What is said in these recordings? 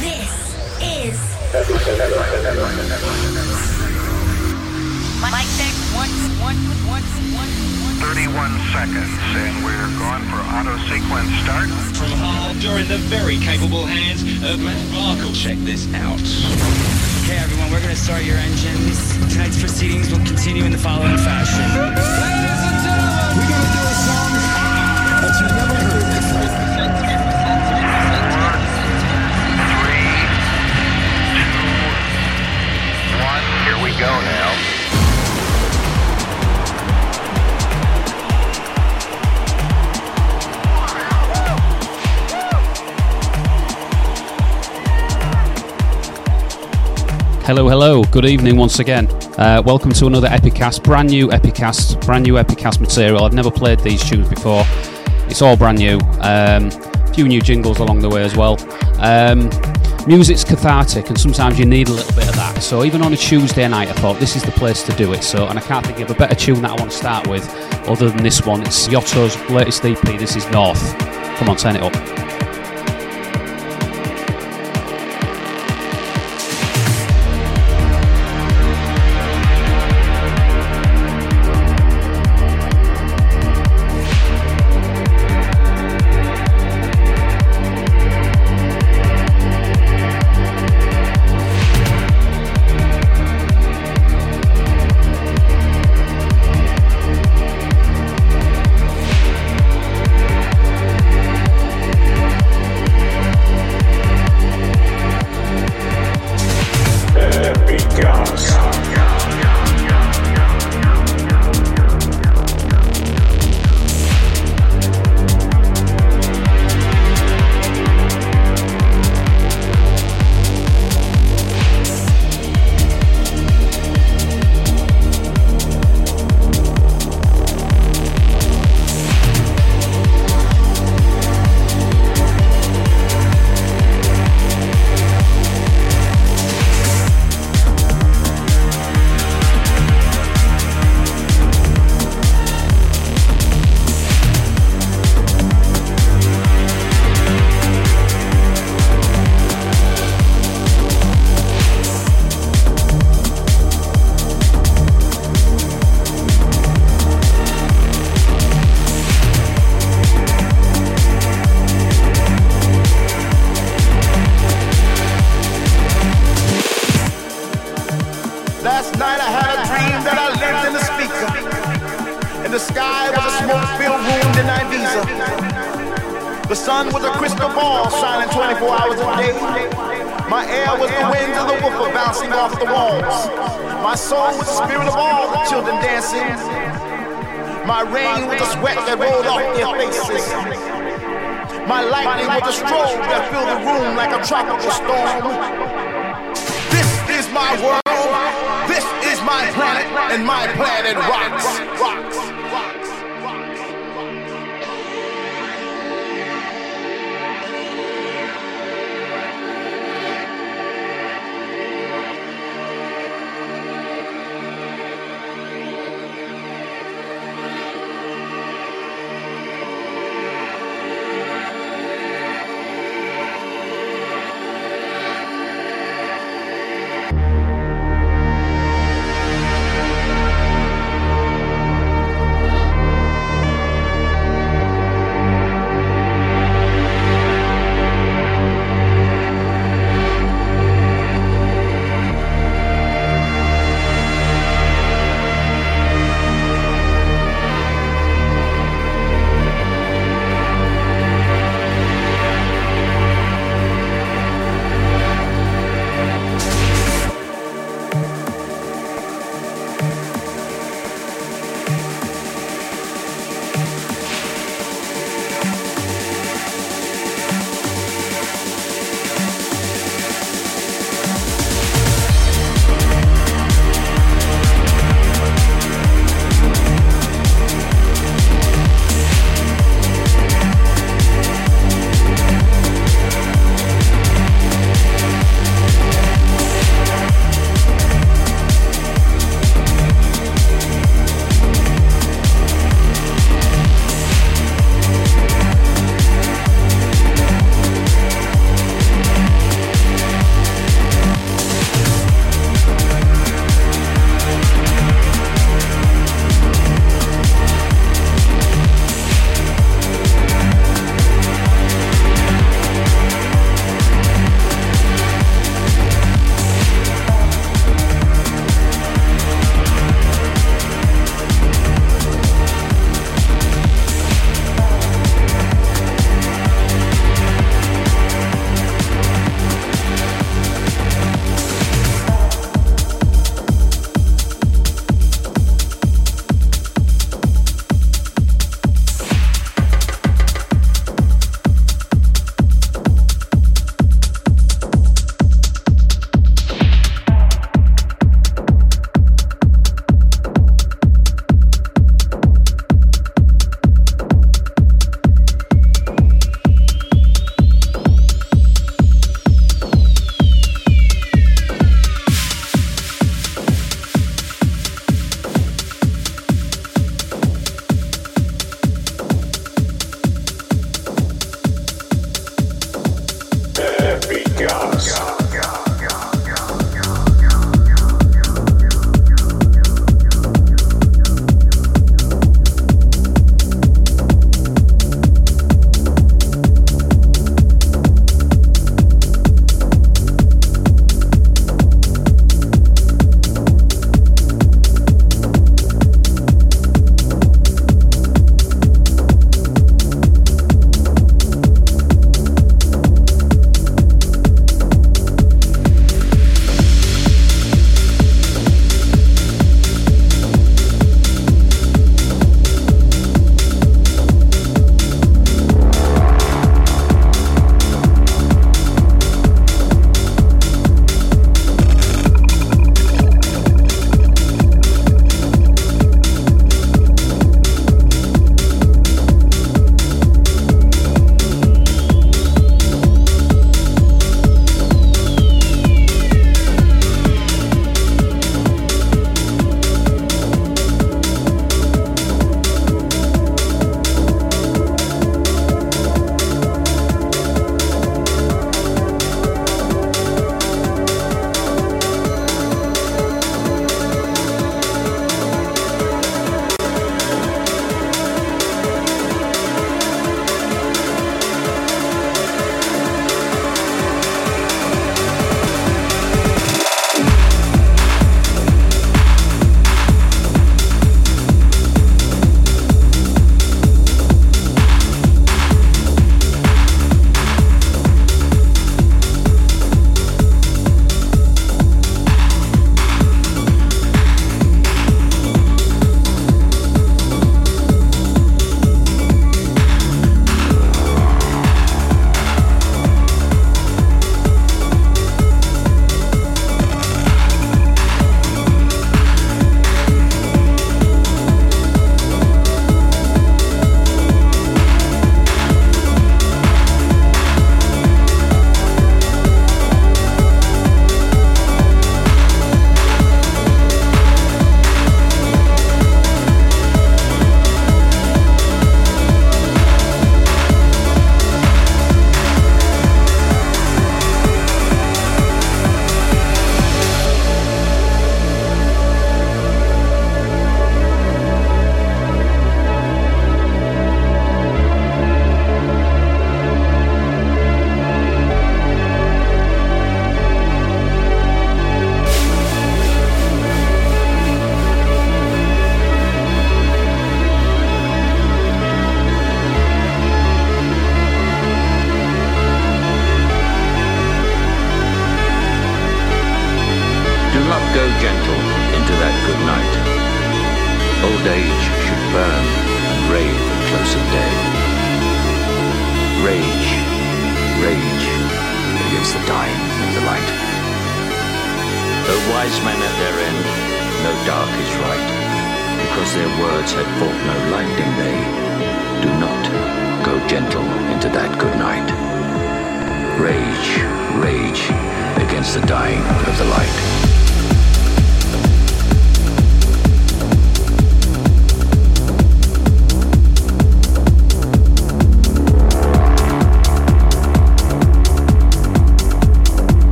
This is. Mic check. One, one, one, one, one. 31 seconds, and we're going for auto sequence start. From hard during the very capable hands of Matt Markle. Check this out. Okay, everyone, we're going to start your engines. Tonight's proceedings will continue in the following fashion. Go now. Hello, hello. Good evening once again. Uh, welcome to another Epicast, brand new Epicast, brand new Epicast material. I've never played these tunes before. It's all brand new. Um, a few new jingles along the way as well. Um, music's cathartic, and sometimes you need a little bit that. So even on a Tuesday night, I thought this is the place to do it. So, and I can't think of a better tune that I want to start with other than this one. It's Yotto's latest EP. This is North. Come on, turn it up.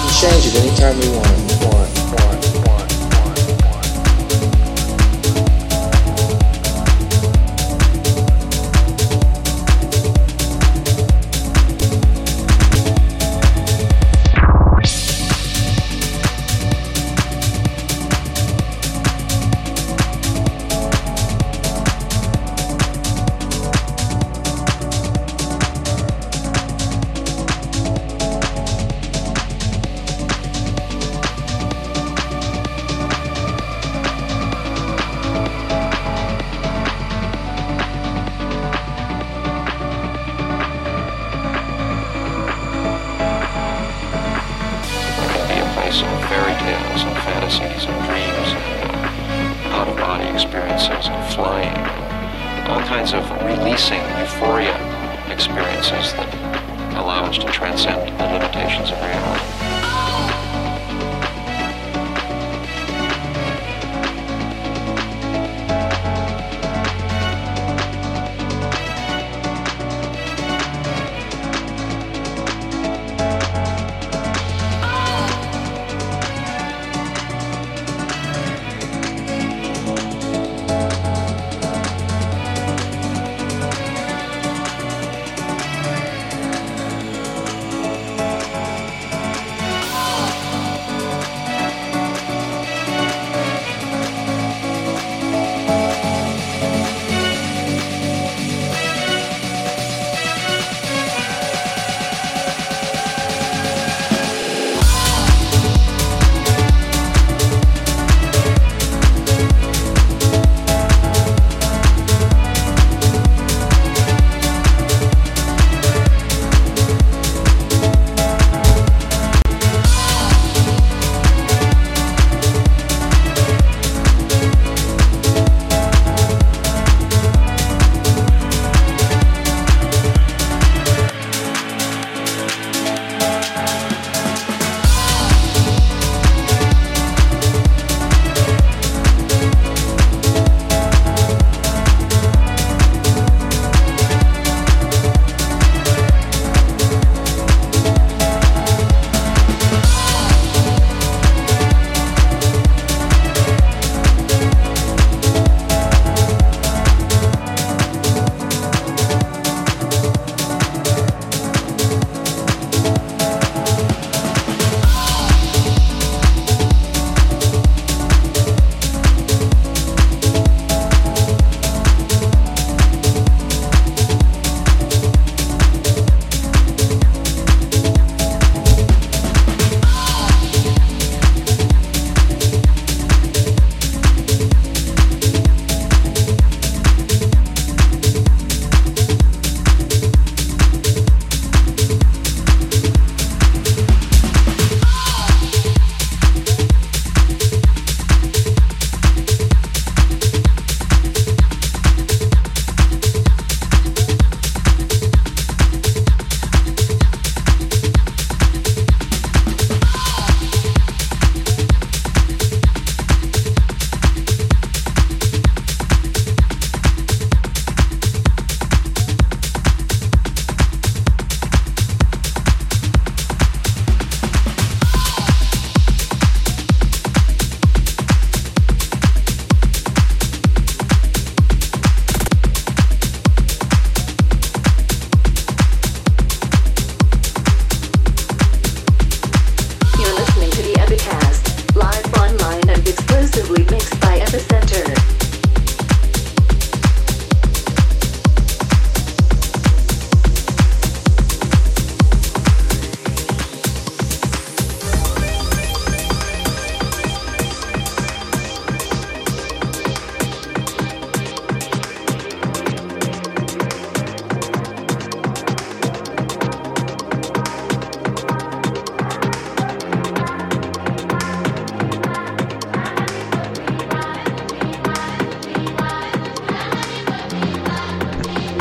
You can change it anytime want, want,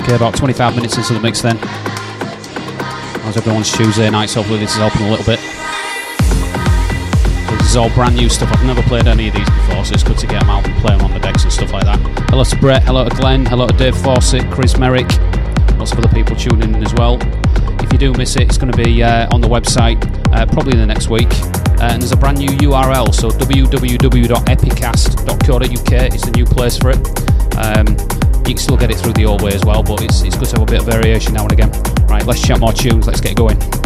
Okay, about 25 minutes into the mix then. How's everyone's Tuesday nights? Hopefully this is helping a little bit. This is all brand new stuff. I've never played any of these before, so it's good to get them out and play them on the decks and stuff like that. Hello to Brett, hello to Glenn, hello to Dave Fawcett, Chris Merrick, lots of other people tuning in as well. If If you do miss it, it's going to be uh, on the website uh, probably in the next week. Uh, and there's a brand new URL, so www.epicast.co.uk is the new place for it. Um, you can still get it through the old way as well, but it's, it's good to have a bit of variation now and again. Right, let's chat more tunes, let's get going.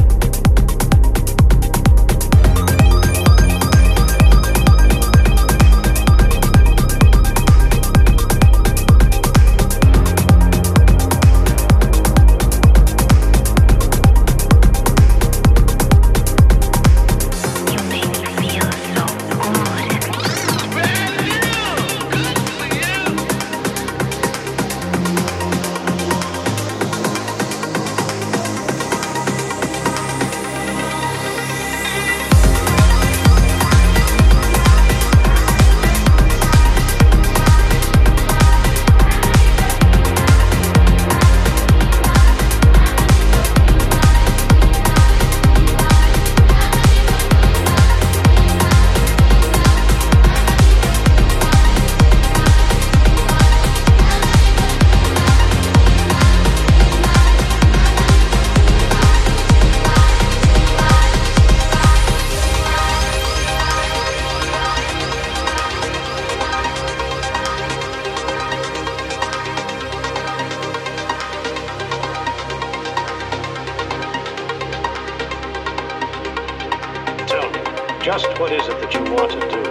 Just what is it that you want to do?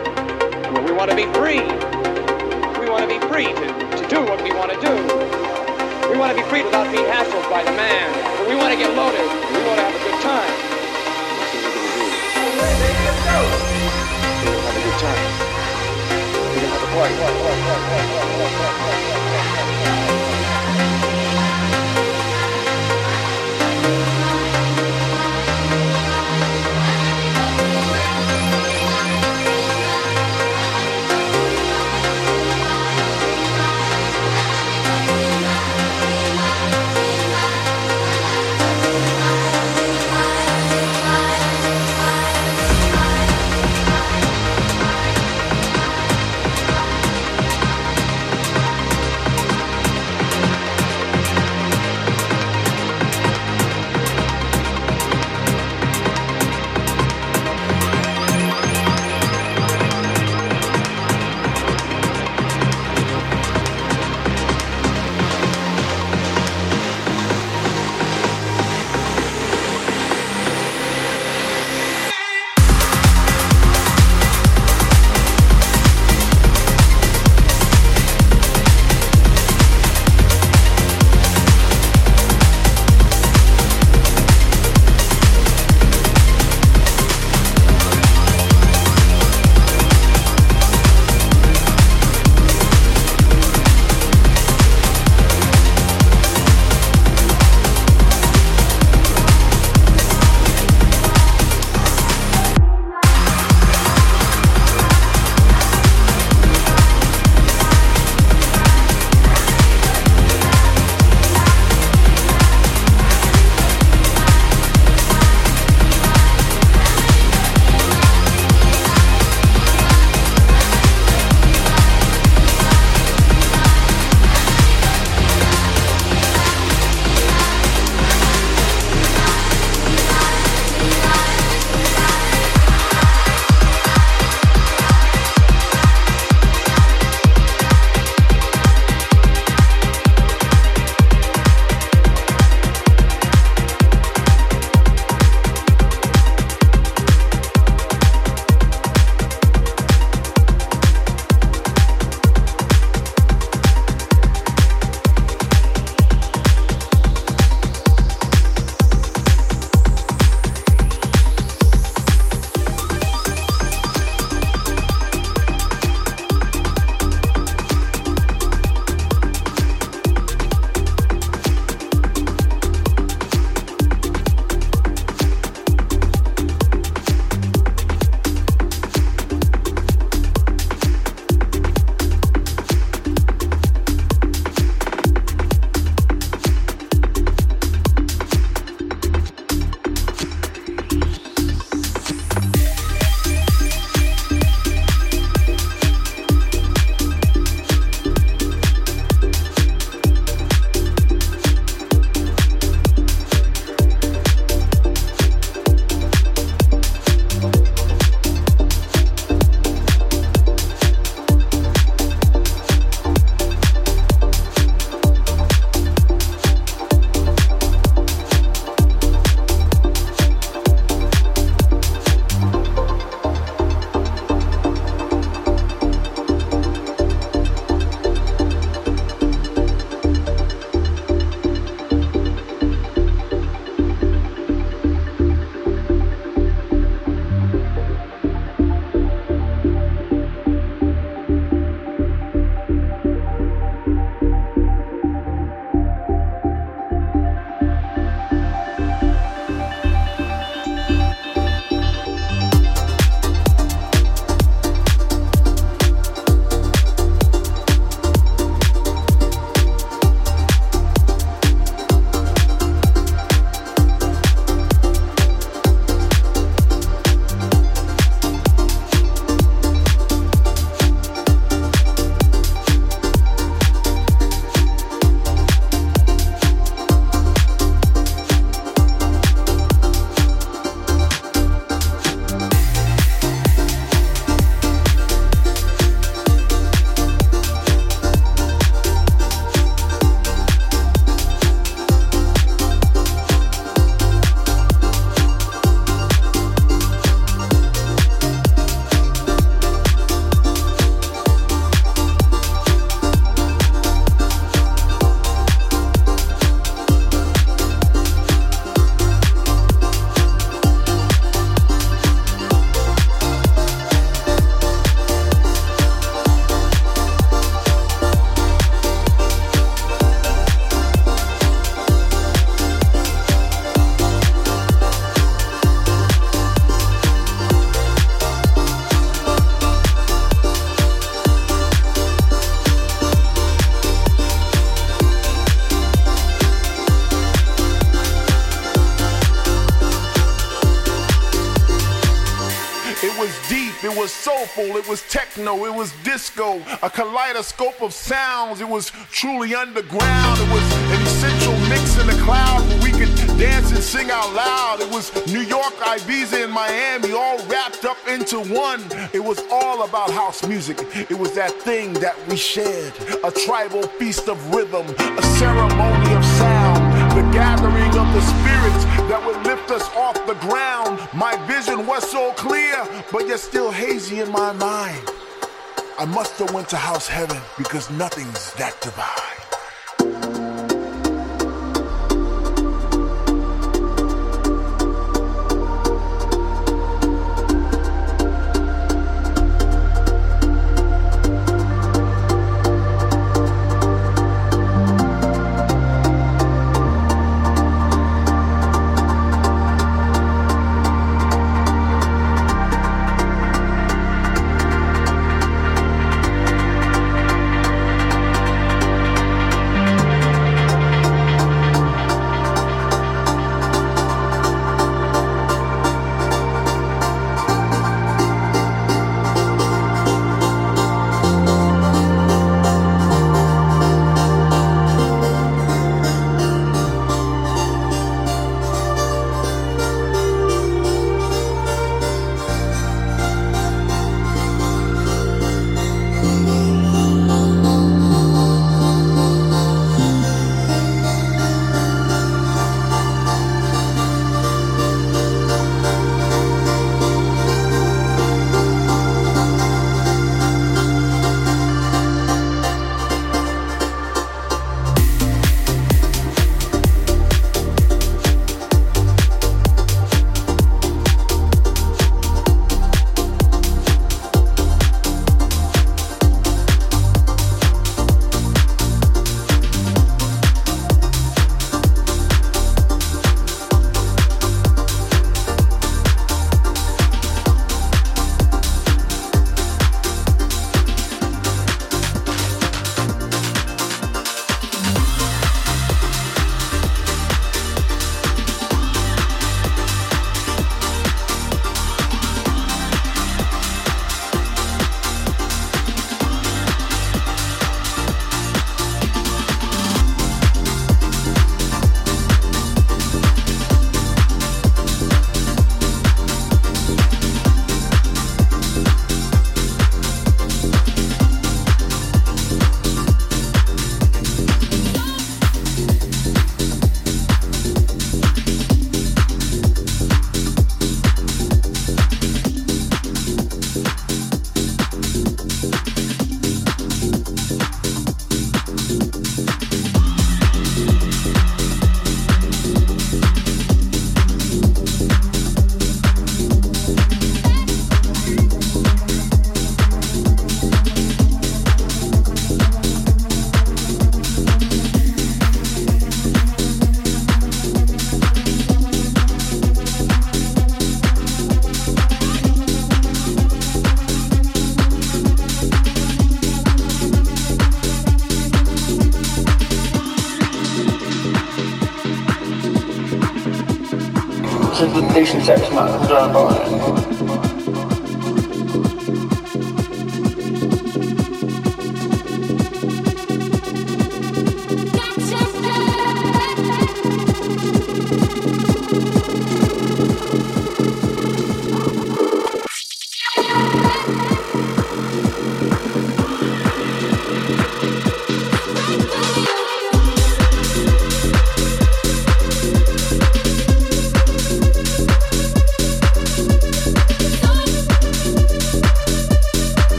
Well, we want to be free. We want to be free to, to do what we want to do. We want to be free without being hassled by the man. But We want to get loaded. We want to have a good time. We'll have a good time. We're gonna have a party. It was techno, it was disco, a kaleidoscope of sounds. It was truly underground. It was an essential mix in the cloud where we could dance and sing out loud. It was New York, Ibiza, and Miami all wrapped up into one. It was all about house music. It was that thing that we shared, a tribal feast of rhythm, a ceremony of sound, the gathering of the spirits that would us off the ground. My vision was so clear, but yet still hazy in my mind. I must have went to house heaven because nothing's that divine.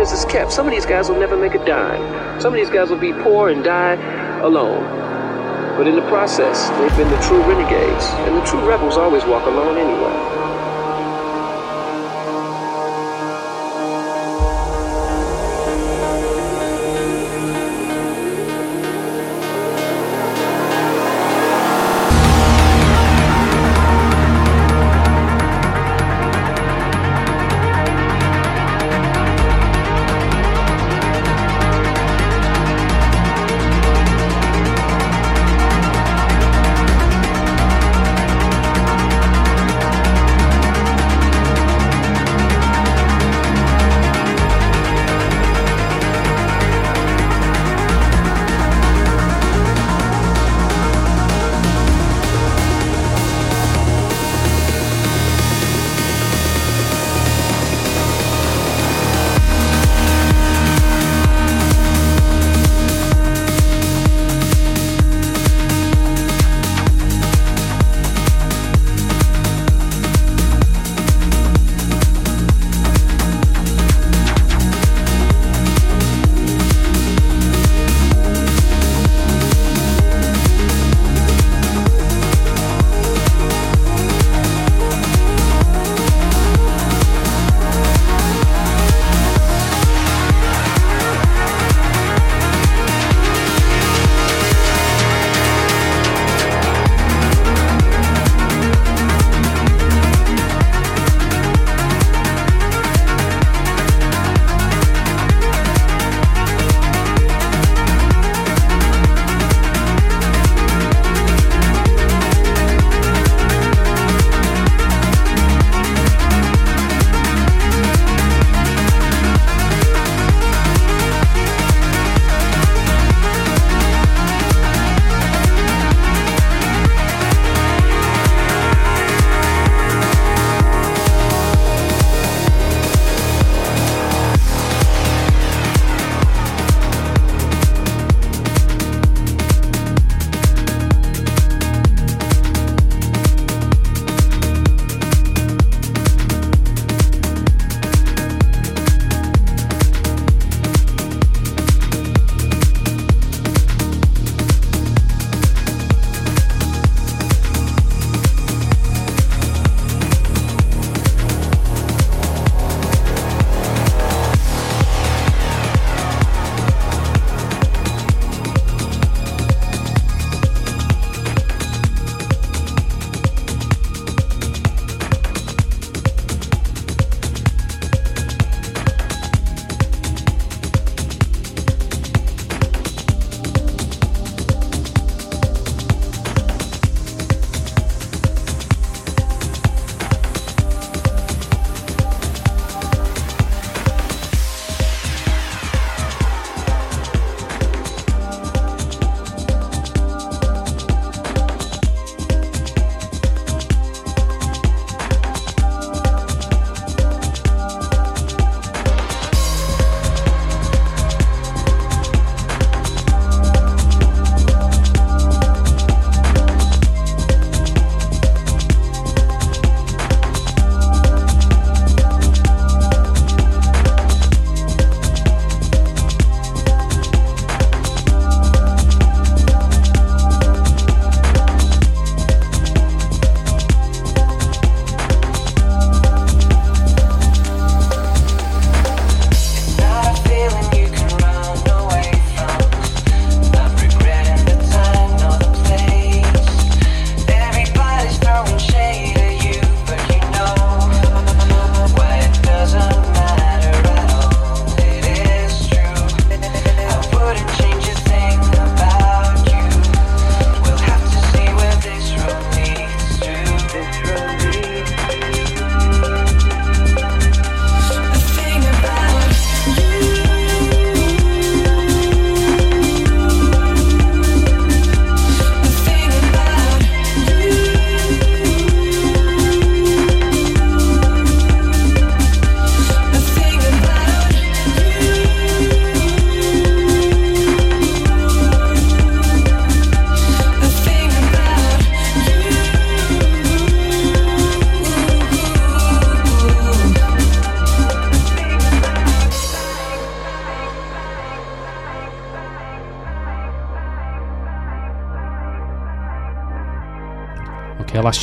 It's kept, some of these guys will never make a dime. Some of these guys will be poor and die alone. But in the process, they've been the true renegades, and the true rebels always walk alone anyway.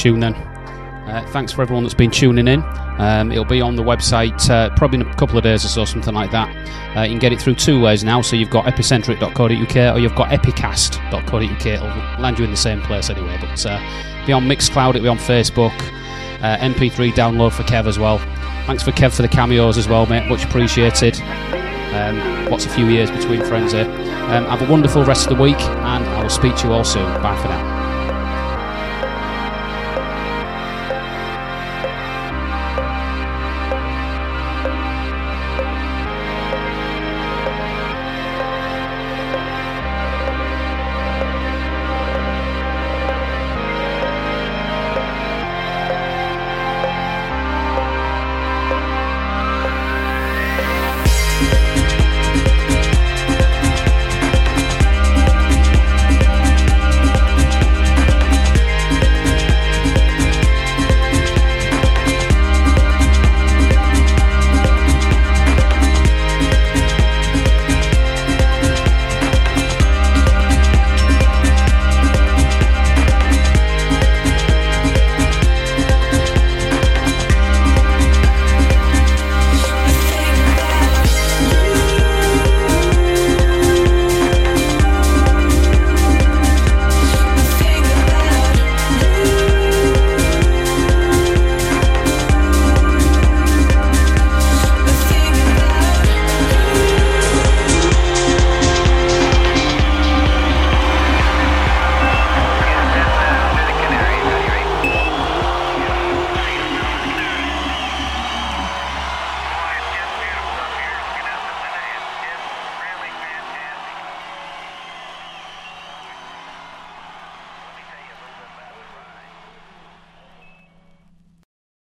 Tune then. Uh, thanks for everyone that's been tuning in. Um, it'll be on the website uh, probably in a couple of days or so, something like that. Uh, you can get it through two ways now. So you've got epicentre.co.uk or you've got epicast.co.uk. It'll land you in the same place anyway. But uh, be on Mixcloud, it'll be on Facebook. Uh, MP3 download for Kev as well. Thanks for Kev for the cameos as well, mate. Much appreciated. Um, what's a few years between friends here? Um, have a wonderful rest of the week, and I will speak to you all soon. Bye for now.